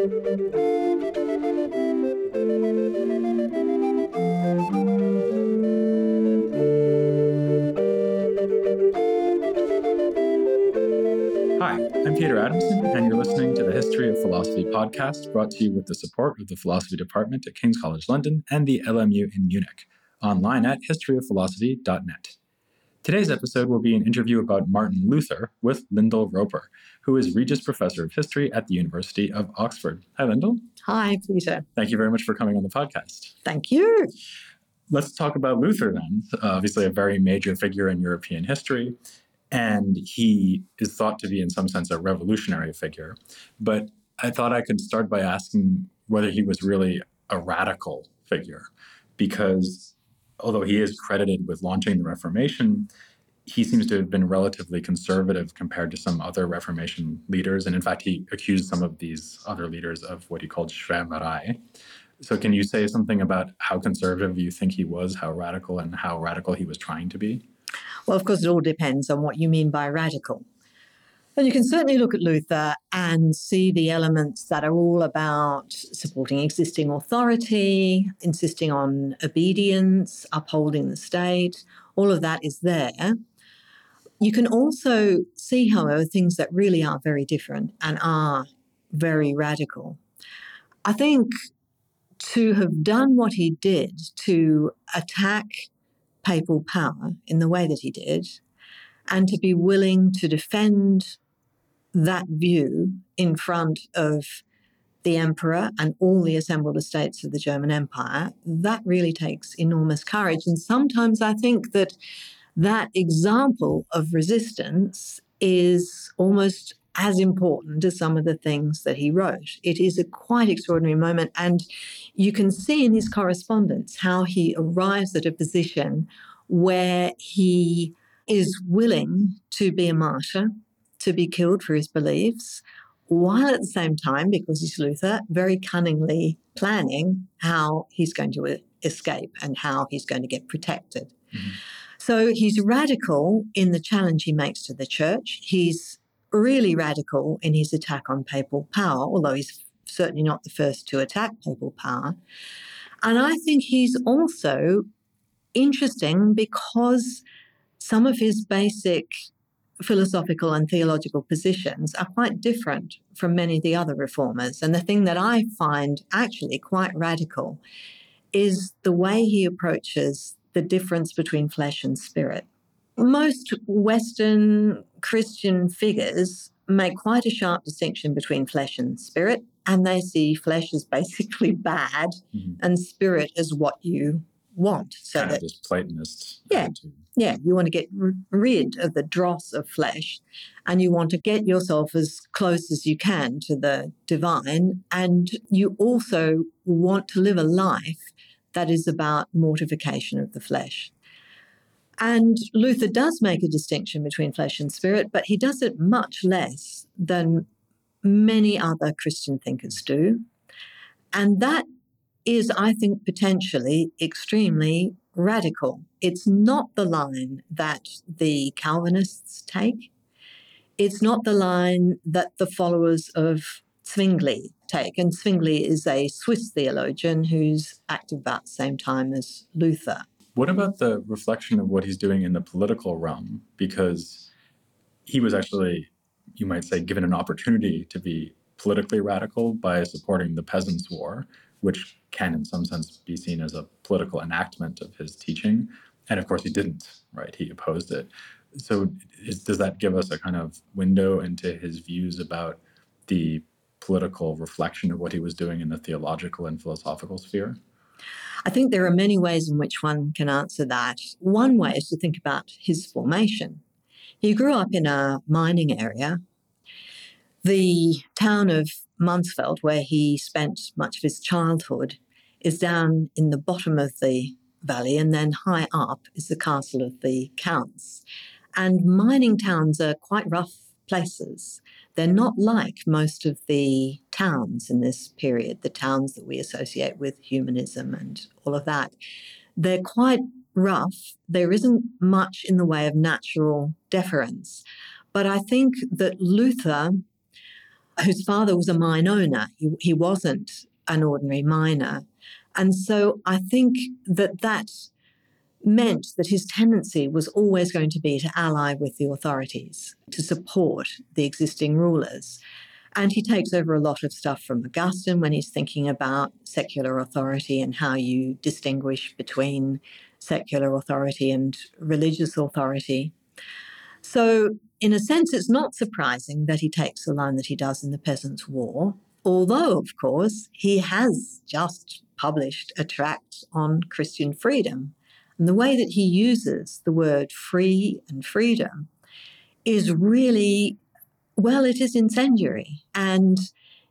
Hi, I'm Peter Adamson, and you're listening to the History of Philosophy podcast, brought to you with the support of the Philosophy Department at King's College London and the LMU in Munich, online at historyofphilosophy.net. Today's episode will be an interview about Martin Luther with Lyndall Roper, who is Regius Professor of History at the University of Oxford. Hi, Lyndall. Hi, Peter. Thank you very much for coming on the podcast. Thank you. Let's talk about Luther then. Obviously, a very major figure in European history and he is thought to be, in some sense, a revolutionary figure. But I thought I could start by asking whether he was really a radical figure, because although he is credited with launching the Reformation, he seems to have been relatively conservative compared to some other Reformation leaders. And in fact, he accused some of these other leaders of what he called Schwärmerei. So, can you say something about how conservative you think he was, how radical, and how radical he was trying to be? Well, of course, it all depends on what you mean by radical. And you can certainly look at Luther and see the elements that are all about supporting existing authority, insisting on obedience, upholding the state. All of that is there. You can also see, however, things that really are very different and are very radical. I think to have done what he did to attack papal power in the way that he did, and to be willing to defend that view in front of the emperor and all the assembled estates of the German Empire, that really takes enormous courage. And sometimes I think that that example of resistance is almost as important as some of the things that he wrote. It is a quite extraordinary moment. And you can see in his correspondence how he arrives at a position where he is willing to be a martyr, to be killed for his beliefs, while at the same time, because he's Luther, very cunningly planning how he's going to escape and how he's going to get protected. Mm-hmm. So he's radical in the challenge he makes to the church. He's really radical in his attack on papal power, although he's certainly not the first to attack papal power. And I think he's also interesting because some of his basic philosophical and theological positions are quite different from many of the other reformers. And the thing that I find actually quite radical is the way he approaches the difference between flesh and spirit. Most Western Christian figures make quite a sharp distinction between flesh and spirit, and they see flesh as basically bad mm-hmm. and spirit as what you want. So kind that, of this Platonist. Yeah. Attitude. Yeah. You want to get rid of the dross of flesh and you want to get yourself as close as you can to the divine. And you also want to live a life that is about mortification of the flesh. And Luther does make a distinction between flesh and spirit, but he does it much less than many other Christian thinkers do. And that is, I think, potentially extremely radical. It's not the line that the Calvinists take. It's not the line that the followers of Zwingli take. And Zwingli is a Swiss theologian who's active about the same time as Luther. What about the reflection of what he's doing in the political realm? Because he was actually, you might say, given an opportunity to be politically radical by supporting the Peasants' War, which can, in some sense, be seen as a political enactment of his teaching. And of course, he didn't, right? He opposed it. So, is, does that give us a kind of window into his views about the political reflection of what he was doing in the theological and philosophical sphere? I think there are many ways in which one can answer that. One way is to think about his formation. He grew up in a mining area. The town of Mansfeld, where he spent much of his childhood, is down in the bottom of the valley, and then high up is the castle of the counts. And mining towns are quite rough places. They're not like most of the towns in this period, the towns that we associate with humanism and all of that. They're quite rough. There isn't much in the way of natural deference. But I think that Luther whose father was a mine owner. He, he wasn't an ordinary miner. And so I think that that meant that his tendency was always going to be to ally with the authorities, to support the existing rulers. And he takes over a lot of stuff from Augustine when he's thinking about secular authority and how you distinguish between secular authority and religious authority. So, in a sense, it's not surprising that he takes the line that he does in the Peasants' War, although, of course, he has just published a tract on Christian freedom. And the way that he uses the word free and freedom is really, well, it is incendiary. And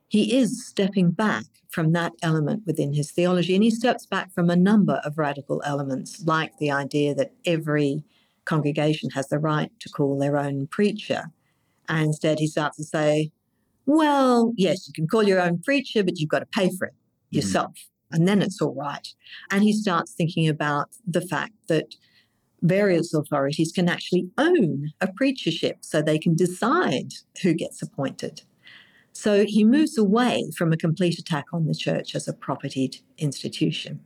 he is stepping back from that element within his theology. And he steps back from a number of radical elements, like the idea that every congregation has the right to call their own preacher. And instead, he starts to say, well, yes, you can call your own preacher, but you've got to pay for it mm-hmm. yourself. Mm-hmm. And then it's all right. And he starts thinking about the fact that various authorities can actually own a preachership so they can decide who gets appointed. So he moves away from a complete attack on the church as a propertied institution.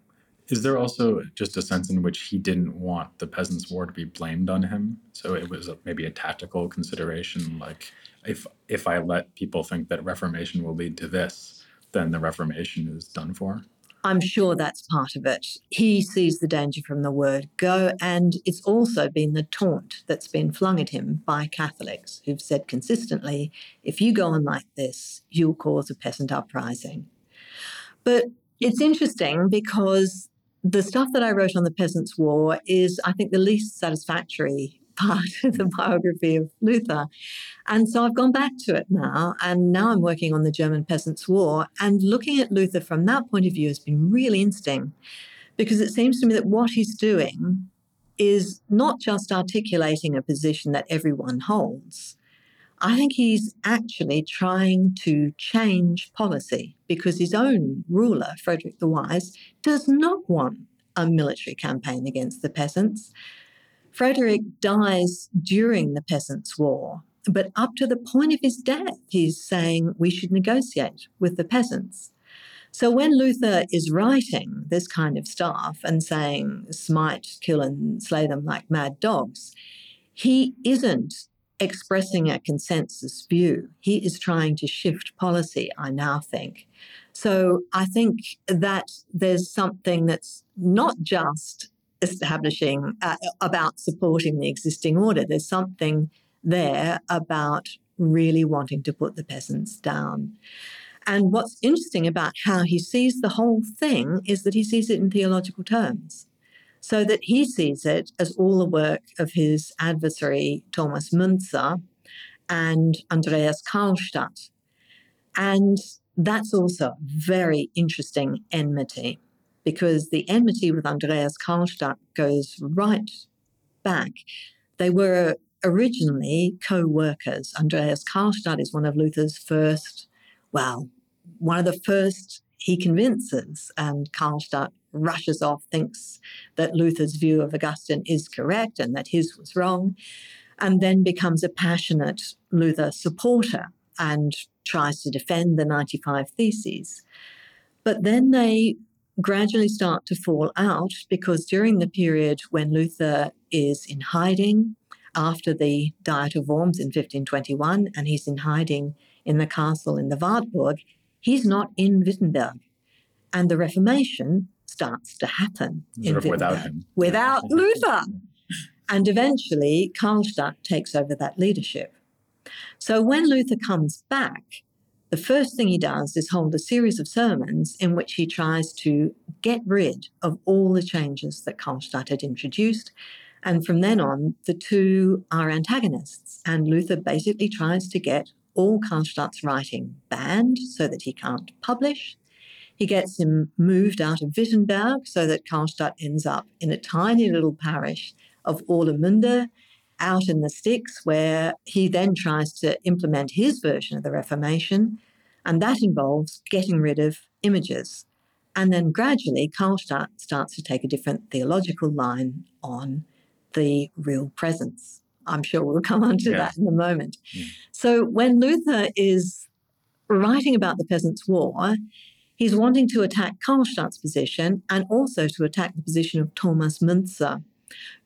Is there also just a sense in which he didn't want the peasants' war to be blamed on him? So it was maybe a tactical consideration, like if if I let people think that Reformation will lead to this, then the Reformation is done for. I'm sure that's part of it. He sees the danger from the word go, and it's also been the taunt that's been flung at him by Catholics who've said consistently if you go on like this, you'll cause a peasant uprising. But it's interesting because the stuff that I wrote on the Peasants' War is, I think, the least satisfactory part of the biography of Luther. And so I've gone back to it now, and now I'm working on the German Peasants' War. And looking at Luther from that point of view has been really interesting because it seems to me that what he's doing is not just articulating a position that everyone holds. I think he's actually trying to change policy because his own ruler, Frederick the Wise, does not want a military campaign against the peasants. Frederick dies during the Peasants' War, but up to the point of his death, he's saying we should negotiate with the peasants. So when Luther is writing this kind of stuff and saying, smite, kill, and slay them like mad dogs, he isn't expressing a consensus view. He is trying to shift policy, I now think. So I think that there's something that's not just establishing uh, about supporting the existing order. There's something there about really wanting to put the peasants down. And what's interesting about how he sees the whole thing is that he sees it in theological terms. So that he sees it as all the work of his adversary, Thomas Müntzer and Andreas Karlstadt. And that's also very interesting enmity because the enmity with Andreas Karlstadt goes right back. They were originally co workers. Andreas Karlstadt is one of Luther's first, well, one of the first he convinces, and Karlstadt rushes off, thinks that Luther's view of Augustine is correct and that his was wrong, and then becomes a passionate Luther supporter and tries to defend the 95 Theses. But then they gradually start to fall out because during the period when Luther is in hiding after the Diet of Worms in 1521 and he's in hiding in the castle in the Wartburg, he's not in Wittenberg. And the Reformation starts to happen Wittenberg without him. Without Luther. And eventually, Karlstadt takes over that leadership. So when Luther comes back, the first thing he does is hold a series of sermons in which he tries to get rid of all the changes that Karlstadt had introduced. And from then on, the two are antagonists. And Luther basically tries to get all Karlstadt's writing banned so that he can't publish. He gets him moved out of Wittenberg so that Karlstadt ends up in a tiny little parish of Orlamünde out in the sticks, where he then tries to implement his version of the Reformation, and that involves getting rid of images. And then gradually, Karlstadt starts to take a different theological line on the real presence. I'm sure we'll come on to yeah. that in a moment. Yeah. So when Luther is writing about the Peasants' War, he's wanting to attack Karlstadt's position and also to attack the position of Thomas Müntzer,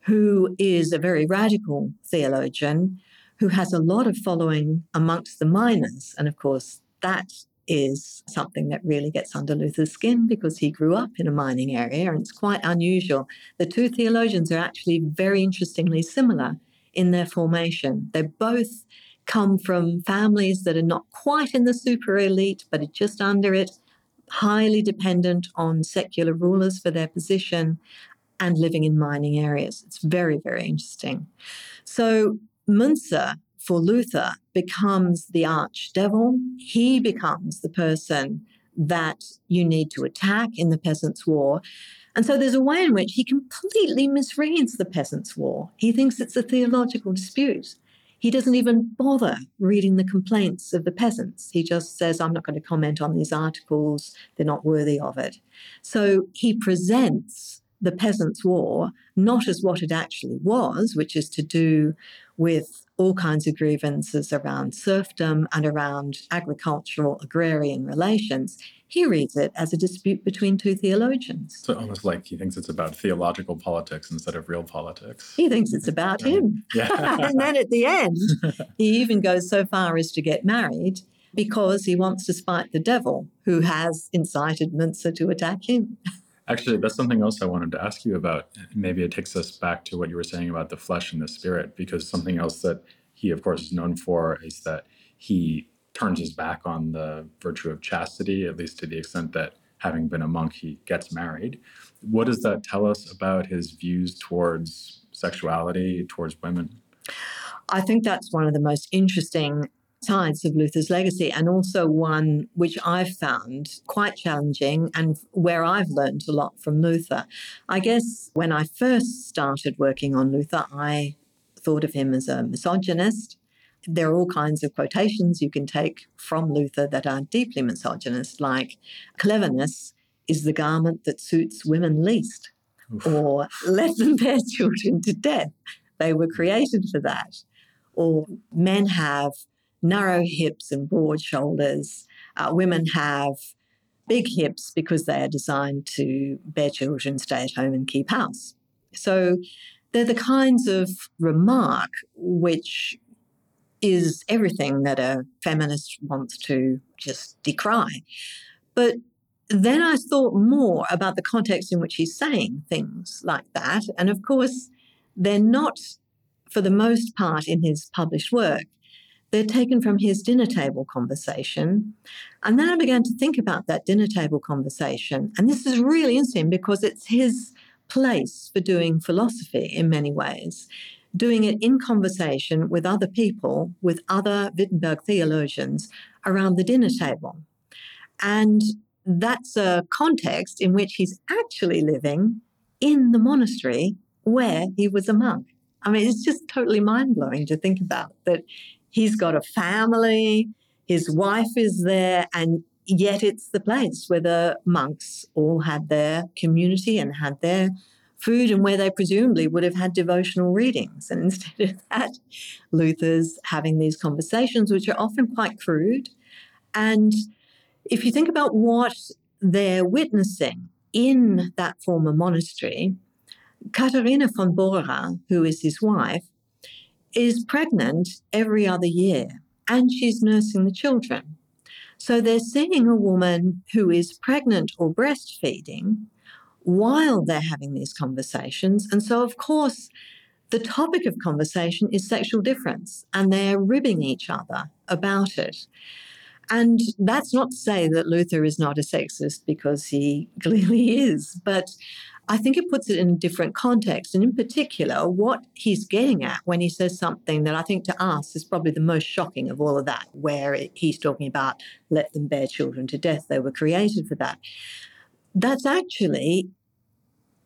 who is a very radical theologian who has a lot of following amongst the miners. And of course, that is something that really gets under Luther's skin because he grew up in a mining area and it's quite unusual. The two theologians are actually very interestingly similar in their formation. They both come from families that are not quite in the super elite, but are just under it, highly dependent on secular rulers for their position and living in mining areas. It's very, very interesting. So Müntzer for Luther becomes the arch devil. He becomes the person that you need to attack in the Peasants' War. And so there's a way in which he completely misreads the Peasants' War. He thinks it's a theological dispute. He doesn't even bother reading the complaints of the peasants. He just says, I'm not going to comment on these articles, they're not worthy of it. So he presents the Peasants' War not as what it actually was, which is to do with all kinds of grievances around serfdom and around agricultural agrarian relations. He reads it as a dispute between two theologians. So almost like he thinks it's about theological politics instead of real politics. He thinks it's about him. Yeah. and then at the end, he even goes so far as to get married because he wants to spite the devil who has incited Müntzer to attack him. Actually, that's something else I wanted to ask you about. Maybe it takes us back to what you were saying about the flesh and the spirit, because something else that he, of course, is known for is that he turns his back on the virtue of chastity, at least to the extent that having been a monk, he gets married. What does that tell us about his views towards sexuality, towards women? I think that's one of the most interesting sides of Luther's legacy, and also one which I've found quite challenging and where I've learned a lot from Luther. I guess when I first started working on Luther, I thought of him as a misogynist. There are all kinds of quotations you can take from Luther that are deeply misogynist, like cleverness is the garment that suits women least, Oof. or let them bear children to death. They were created for that. Or men have narrow hips and broad shoulders. Uh, women have big hips because they are designed to bear children, stay at home, and keep house. So they're the kinds of remark which is everything that a feminist wants to just decry. But then I thought more about the context in which he's saying things like that. And of course, they're not, for the most part, in his published work, they're taken from his dinner table conversation. And then I began to think about that dinner table conversation. And this is really interesting because it's his place for doing philosophy in many ways, doing it in conversation with other people, with other Wittenberg theologians around the dinner table. And that's a context in which he's actually living in the monastery where he was a monk. I mean, it's just totally mind blowing to think about that He's got a family, his wife is there, and yet it's the place where the monks all had their community and had their food and where they presumably would have had devotional readings. And instead of that, Luther's having these conversations, which are often quite crude. And if you think about what they're witnessing in that former monastery, Katharina von Bora, who is his wife, is pregnant every other year and she's nursing the children. So they're seeing a woman who is pregnant or breastfeeding while they're having these conversations. And so, of course, the topic of conversation is sexual difference, and they're ribbing each other about it. And that's not to say that Luther is not a sexist because he clearly is, but I think it puts it in a different context. And in particular, what he's getting at when he says something that I think to us is probably the most shocking of all of that, where it, he's talking about let them bear children to death. They were created for that. That's actually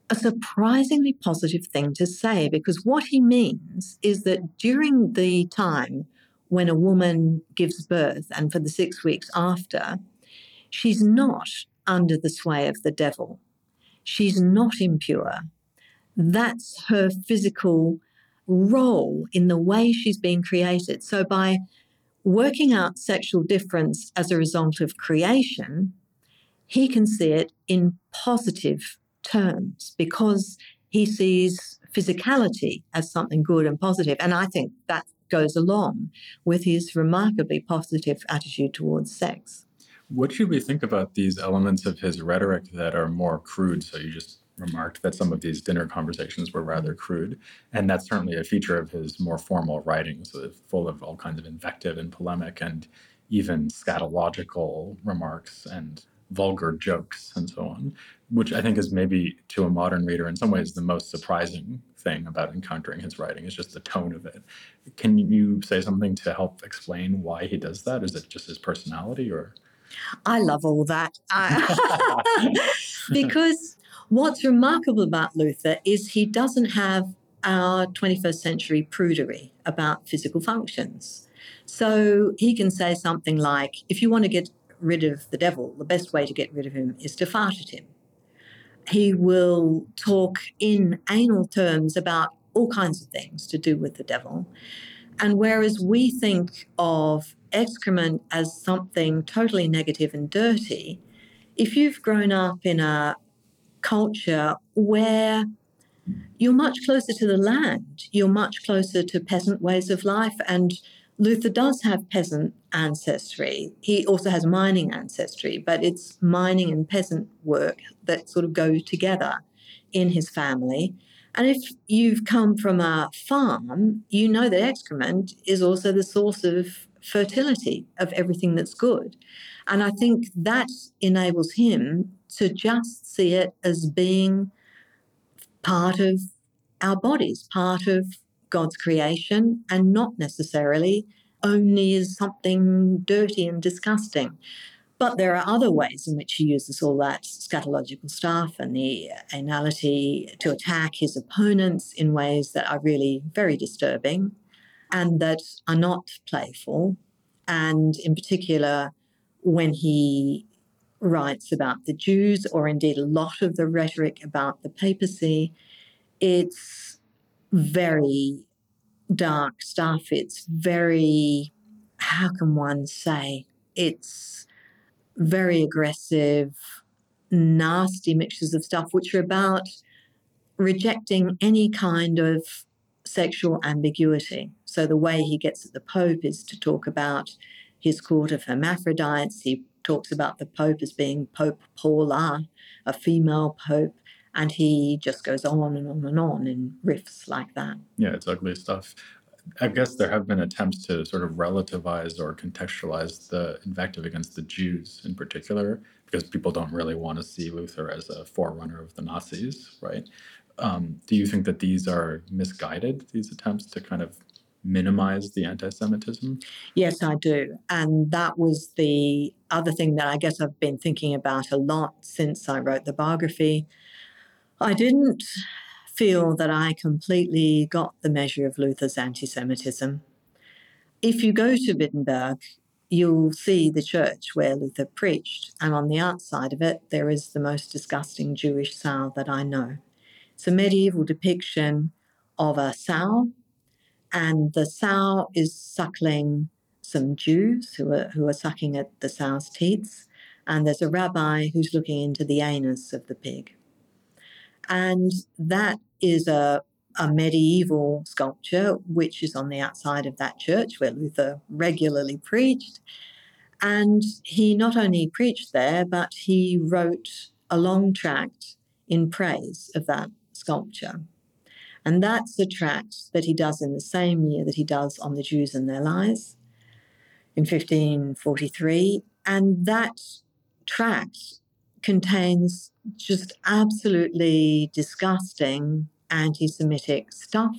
a surprisingly positive thing to say because what he means is that during the time when a woman gives birth and for the six weeks after, she's not under the sway of the devil she's not impure. That's her physical role in the way she's being created. So, by working out sexual difference as a result of creation, he can see it in positive terms because he sees physicality as something good and positive. And I think that goes along with his remarkably positive attitude towards sex. What should we think about these elements of his rhetoric that are more crude? So you just remarked that some of these dinner conversations were rather crude. And that's certainly a feature of his more formal writings, uh, full of all kinds of invective and polemic and even scatological remarks and vulgar jokes and so on, which I think is maybe to a modern reader in some ways the most surprising thing about encountering his writing is just the tone of it. Can you say something to help explain why he does that? Is it just his personality or? I love all that. because What's remarkable about Luther is he doesn't have our 21st century prudery about physical functions. So he can say something like, if you want to get rid of the devil, the best way to get rid of him is to fart at him. He will talk in anal terms about all kinds of things to do with the devil. And whereas we think of excrement as something totally negative and dirty, if you've grown up in a culture where you're much closer to the land, you're much closer to peasant ways of life. And Luther does have peasant ancestry. He also has mining ancestry, but it's mining and peasant work that sort of go together in his family. And if you've come from a farm, you know that excrement is also the source of fertility of everything that's good. And I think that enables him to just see it as being part of our bodies, part of God's creation, and not necessarily only as something dirty and disgusting. But there are other ways in which he uses all that scatological stuff and the anality to attack his opponents in ways that are really very disturbing and that are not playful. And in particular, when he writes about the Jews, or indeed a lot of the rhetoric about the papacy, it's very dark stuff. It's very, how can one say? It's very aggressive, nasty mixtures of stuff, which are about rejecting any kind of sexual ambiguity. So the way he gets at the Pope is to talk about his court of hermaphrodites. He talks about the Pope as being Pope Paula, a female Pope, and he just goes on and on and on in riffs like that. Yeah, it's ugly stuff. I guess there have been attempts to sort of relativize or contextualize the invective against the Jews in particular, because people don't really want to see Luther as a forerunner of the Nazis, right? Um, do you think that these are misguided, these attempts to kind of minimize the anti Semitism? Yes, I do. And that was the other thing that I guess I've been thinking about a lot since I wrote the biography. I didn't feel that I completely got the measure of Luther's anti Semitism. If you go to Wittenberg, you'll see the church where Luther preached, and on the outside of it, there is the most disgusting Jewish sow that I know. It's a medieval depiction of a sow and the sow is suckling some Jews who are, who are sucking at the sow's teats, and there's a rabbi who's looking into the anus of the pig. And that is a, a medieval sculpture which is on the outside of that church where Luther regularly preached. And he not only preached there, but he wrote a long tract in praise of that sculpture. And that's the tract that he does in the same year that he does on the Jews and their lies in 1543. And that tract contains just absolutely disgusting anti Semitic stuff,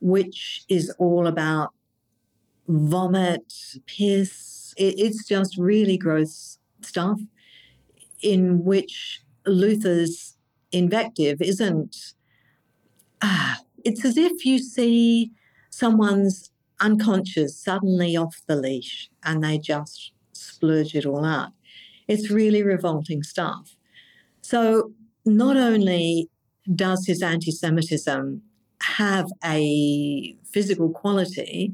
which is all about vomit, piss. It's just really gross stuff in which Luther's invective isn't ah, it's as if you see someone's unconscious suddenly off the leash and they just splurge it all out. It's really revolting stuff. So, not only does his anti Semitism have a physical quality,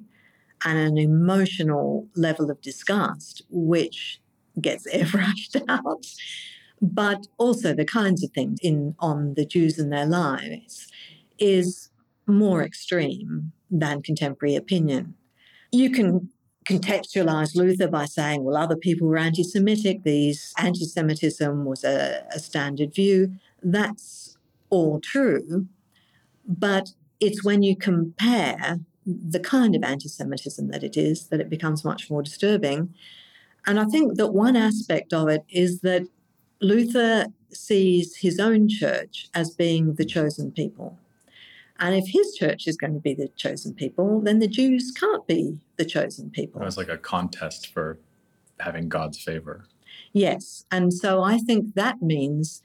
and an emotional level of disgust, which gets airbrushed out, but also the kinds of things in on the Jews and their lies is more mm-hmm. extreme than contemporary opinion. You can contextualize Luther by saying, well, other people were anti Semitic, these anti Semitism was a, a standard view. That's all true. But it's when you compare the kind of anti Semitism that it is that it becomes much more disturbing. And I think that one aspect of it is that Luther sees his own church as being the chosen people. And if his church is going to be the chosen people, then the Jews can't be the chosen people. It was like a contest for having God's favor. Yes. And so I think that means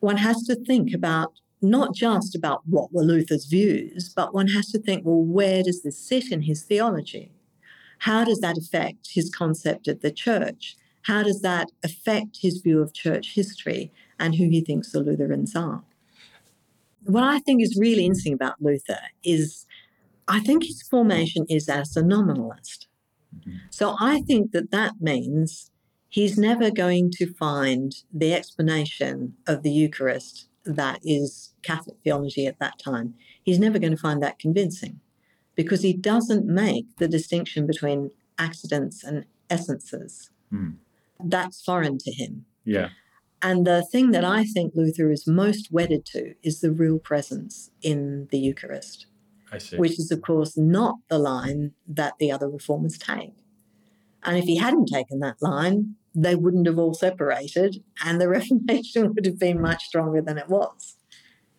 one has to think about not just about what were Luther's views, but one has to think, well, where does this sit in his theology? How does that affect his concept of the church? How does that affect his view of church history and who he thinks the Lutherans are? What I think is really interesting about Luther is I think his formation is as a nominalist. Mm-hmm. So I think that that means he's never going to find the explanation of the Eucharist that is Catholic theology at that time. He's never going to find that convincing because he doesn't make the distinction between accidents and essences. Mm. That's foreign to him. Yeah. And the thing that I think Luther is most wedded to is the real presence in the Eucharist. I see. Which is, of course, not the line that the other reformers take. And if he hadn't taken that line, they wouldn't have all separated and the Reformation would have been much stronger than it was.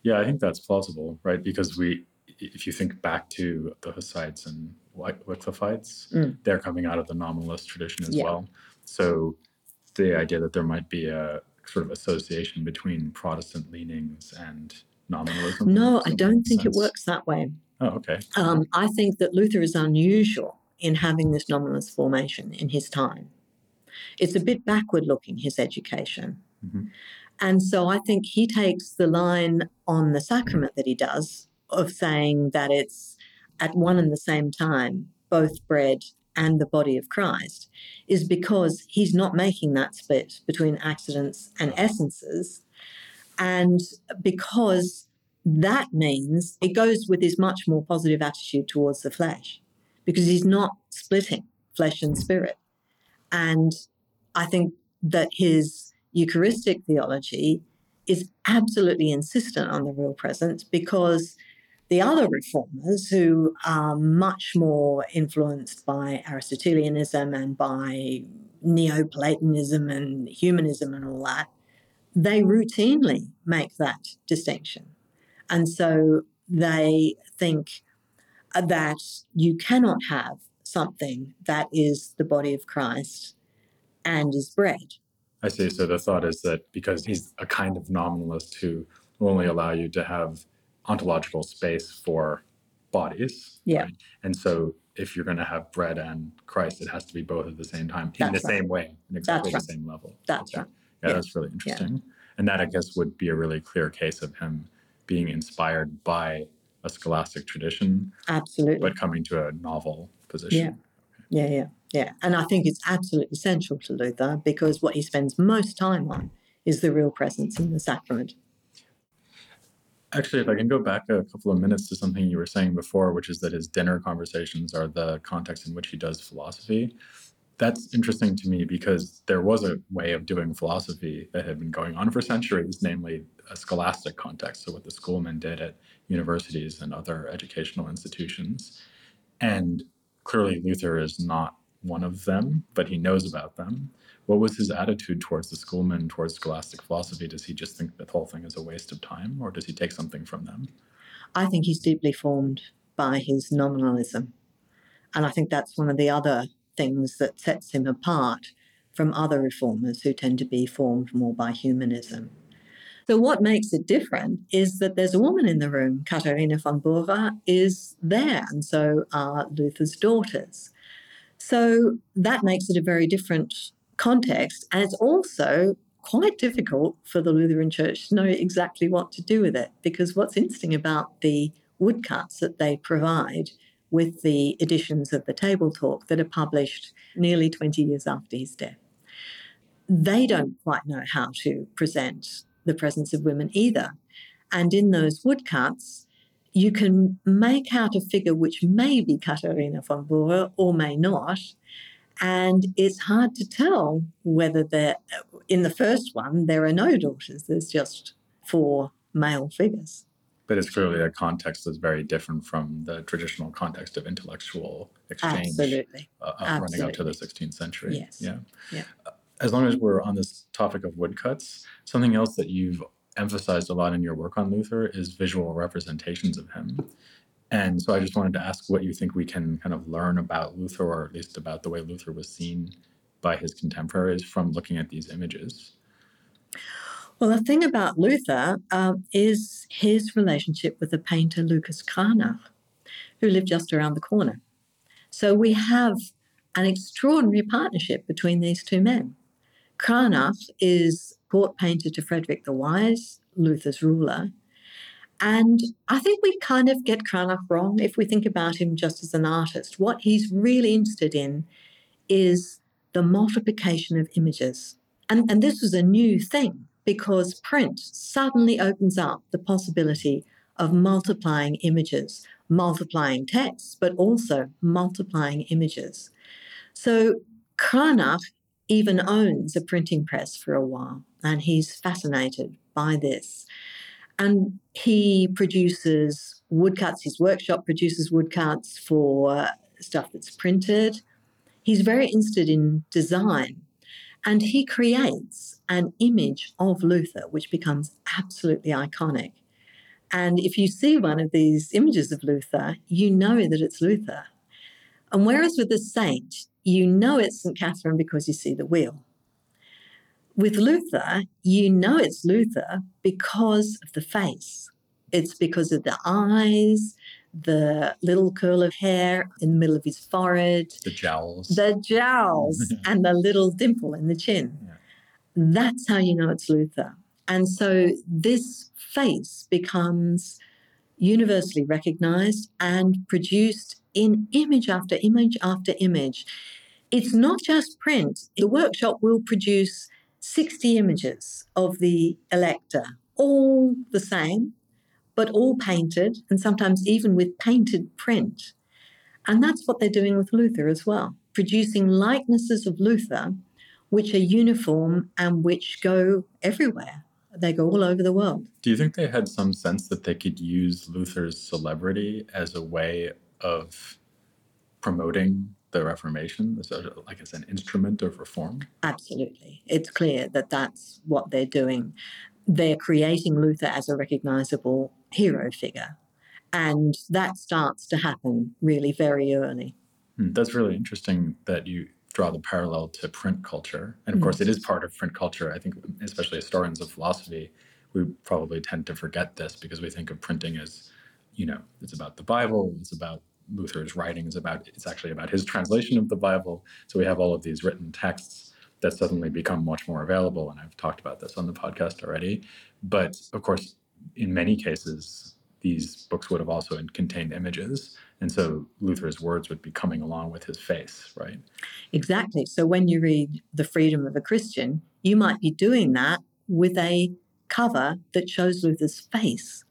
Yeah, I think that's plausible, right? Because we, if you think back to the Hussites and Wycliffites, mm. they're coming out of the nominalist tradition as yeah. well. So the idea that there might be a sort of association between Protestant leanings and nominalism. No, I don't think sense. it works that way. Oh, okay. Um, I think that Luther is unusual in having this nominalist formation in his time. It's a bit backward looking, his education. Mm-hmm. And so I think he takes the line on the sacrament that he does of saying that it's at one and the same time, both bread and the body of Christ, is because he's not making that split between accidents and essences. And because that means it goes with his much more positive attitude towards the flesh, because he's not splitting flesh and spirit. And I think that his Eucharistic theology is absolutely insistent on the real presence because the other reformers, who are much more influenced by Aristotelianism and by Neoplatonism and humanism and all that, they routinely make that distinction. And so they think that you cannot have something that is the body of Christ and is bread. I see. So the thought is that because he's a kind of nominalist who will only allow you to have ontological space for bodies. Yeah. Right? And so if you're going to have bread and Christ, it has to be both at the same time in the right. same way, in exactly the same level. That's okay. right. Yeah, yeah, that's really interesting. Yeah. And that, I guess, would be a really clear case of him being inspired by a scholastic tradition. Absolutely. But coming to a novel position. Yeah. Yeah, yeah. Yeah, and I think it's absolutely essential to Luther because what he spends most time on is the real presence in the sacrament. Actually, if I can go back a couple of minutes to something you were saying before, which is that his dinner conversations are the context in which he does philosophy. That's interesting to me because there was a way of doing philosophy that had been going on for centuries, namely a scholastic context. So, what the schoolmen did at universities and other educational institutions. And clearly, Luther is not one of them, but he knows about them. What was his attitude towards the schoolmen, towards scholastic philosophy? Does he just think the whole thing is a waste of time, or does he take something from them? I think he's deeply formed by his nominalism. And I think that's one of the other things that sets him apart from other reformers who tend to be formed more by humanism. So, what makes it different is that there's a woman in the room. Katharina von Bora is there, and so are Luther's daughters. So that makes it a very different context. And it's also quite difficult for the Lutheran Church to know exactly what to do with it because what's interesting about the woodcuts that they provide with the editions of the Table Talk that are published nearly 20 years after his death. They don't quite know how to present the presence of women either. And in those woodcuts, you can make out a figure which may be Katharina von Bora or may not. And it's hard to tell whether they're in the first one, there are no daughters, there's just four male figures. But it's clearly a context that's very different from the traditional context of intellectual exchange Absolutely. Uh, uh, running up to the 16th century. Yes. Yeah. Yeah. As long as we're on this topic of woodcuts, something else that you've emphasized a lot in your work on Luther is visual representations of him. And so I just wanted to ask what you think we can kind of learn about Luther, or at least about the way Luther was seen by his contemporaries from looking at these images. Well, the thing about Luther um, is his relationship with the painter Lucas Cranach, who lived just around the corner. So we have an extraordinary partnership between these two men. Cranach is court painter to Frederick the Wise, Luther's ruler. And I think we kind of get Cranach wrong if we think about him just as an artist. What he's really interested in is the multiplication of images. And, and this was a new thing because print suddenly opens up the possibility of multiplying images, multiplying texts, but also multiplying images. So Cranach even owns a printing press for a while, and he's fascinated by this. And he produces woodcuts, his workshop produces woodcuts for stuff that's printed. He's very interested in design and he creates an image of Luther, which becomes absolutely iconic. And if you see one of these images of Luther, you know that it's Luther. And whereas with the saint, you know it's St. Catherine because you see the wheel. With Luther, you know it's Luther because of the face. It's because of the eyes, the little curl of hair in the middle of his forehead, the jowls, the jowls, and the little dimple in the chin. Yeah. That's how you know it's Luther. And so this face becomes universally recognized and produced in image after image after image. It's not just print. The workshop will produce 60 images of the elector, all the same, but all painted and sometimes even with painted print. And that's what they're doing with Luther as well, producing likenesses of Luther which are uniform and which go everywhere. They go all over the world. Do you think they had some sense that they could use Luther's celebrity as a way of promoting the Reformation, like as an instrument of reform? Absolutely. It's clear that that's what they're doing. They're creating Luther as a recognizable hero figure. And that starts to happen really very early. Hmm, that's really interesting that you draw the parallel to print culture. And of course, it is part of print culture. I think, especially historians of philosophy, we probably tend to forget this because we think of printing as, you know, it's about the Bible, it's about Luther's writings, about it's actually about his translation of the Bible. So we have all of these written texts that suddenly become much more available. And I've talked about this on the podcast already. But of course, in many cases, these books would have also contained images. And so Luther's words would be coming along with his face, right? Exactly. So when you read The Freedom of a Christian, you might be doing that with a cover that shows Luther's face.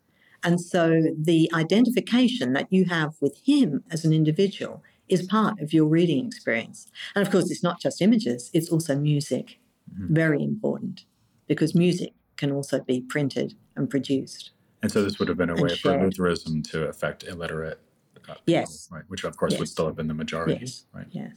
And so the identification that you have with him as an individual is part of your reading experience. And of course, it's not just images, it's also music. Mm-hmm. Very important because music can also be printed and produced. And so this would have been a way for Lutheranism to affect illiterate uh, yes. right? Which of course yes. would still have been the majority, yes. right? Yes.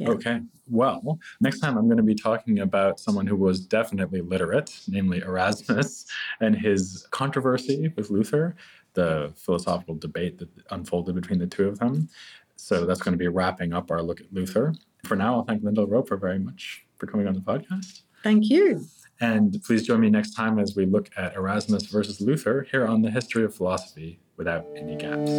Okay. Well, next time I'm going to be talking about someone who was definitely literate, namely Erasmus, and his controversy with Luther, the philosophical debate that unfolded between the two of them. So that's going to be wrapping up our look at Luther. For now, I'll thank Lyndall Roper very much for coming on the podcast. Thank you. And please join me next time as we look at Erasmus versus Luther here on the History of Philosophy without any gaps.